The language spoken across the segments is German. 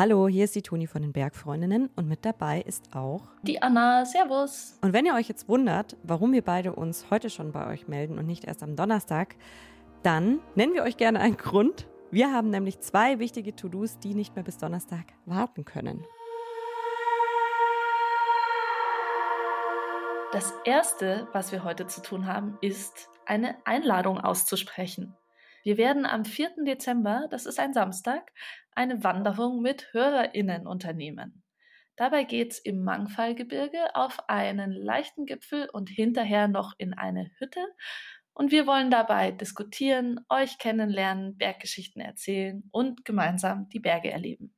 Hallo, hier ist die Toni von den Bergfreundinnen und mit dabei ist auch die Anna. Servus. Und wenn ihr euch jetzt wundert, warum wir beide uns heute schon bei euch melden und nicht erst am Donnerstag, dann nennen wir euch gerne einen Grund. Wir haben nämlich zwei wichtige To-Dos, die nicht mehr bis Donnerstag warten können. Das erste, was wir heute zu tun haben, ist eine Einladung auszusprechen. Wir werden am 4. Dezember, das ist ein Samstag, eine Wanderung mit HörerInnen unternehmen. Dabei geht's im Mangfallgebirge auf einen leichten Gipfel und hinterher noch in eine Hütte. Und wir wollen dabei diskutieren, euch kennenlernen, Berggeschichten erzählen und gemeinsam die Berge erleben.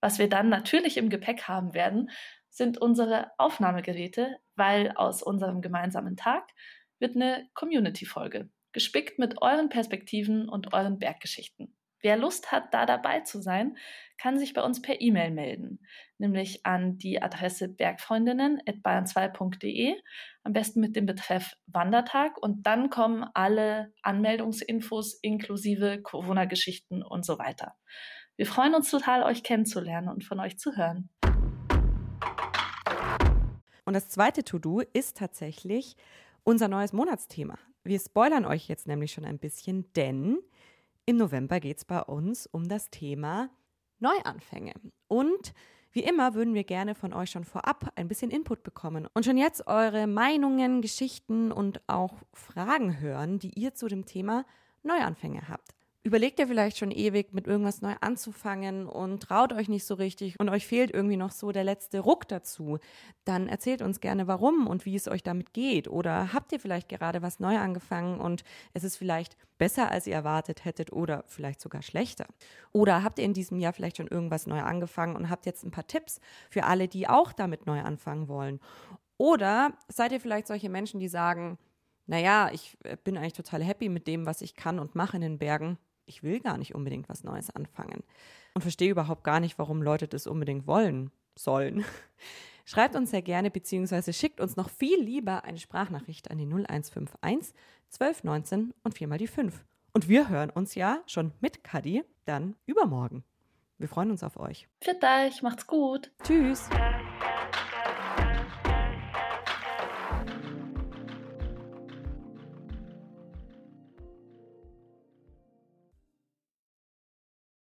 Was wir dann natürlich im Gepäck haben werden, sind unsere Aufnahmegeräte, weil aus unserem gemeinsamen Tag wird eine Community-Folge gespickt mit euren Perspektiven und euren Berggeschichten. Wer Lust hat, da dabei zu sein, kann sich bei uns per E-Mail melden, nämlich an die Adresse bergfreundinnen.bayern2.de, am besten mit dem Betreff Wandertag und dann kommen alle Anmeldungsinfos inklusive Corona-Geschichten und so weiter. Wir freuen uns total, euch kennenzulernen und von euch zu hören. Und das zweite To-Do ist tatsächlich unser neues Monatsthema. Wir spoilern euch jetzt nämlich schon ein bisschen, denn im November geht es bei uns um das Thema Neuanfänge. Und wie immer würden wir gerne von euch schon vorab ein bisschen Input bekommen und schon jetzt eure Meinungen, Geschichten und auch Fragen hören, die ihr zu dem Thema Neuanfänge habt überlegt ihr vielleicht schon ewig, mit irgendwas neu anzufangen und traut euch nicht so richtig und euch fehlt irgendwie noch so der letzte Ruck dazu, dann erzählt uns gerne warum und wie es euch damit geht. Oder habt ihr vielleicht gerade was neu angefangen und es ist vielleicht besser, als ihr erwartet hättet oder vielleicht sogar schlechter. Oder habt ihr in diesem Jahr vielleicht schon irgendwas neu angefangen und habt jetzt ein paar Tipps für alle, die auch damit neu anfangen wollen. Oder seid ihr vielleicht solche Menschen, die sagen, naja, ich bin eigentlich total happy mit dem, was ich kann und mache in den Bergen ich will gar nicht unbedingt was Neues anfangen und verstehe überhaupt gar nicht, warum Leute das unbedingt wollen sollen. Schreibt uns sehr gerne beziehungsweise schickt uns noch viel lieber eine Sprachnachricht an die 0151 1219 und viermal die 5. Und wir hören uns ja schon mit Kadi dann übermorgen. Wir freuen uns auf euch. Für euch, macht's gut. Tschüss.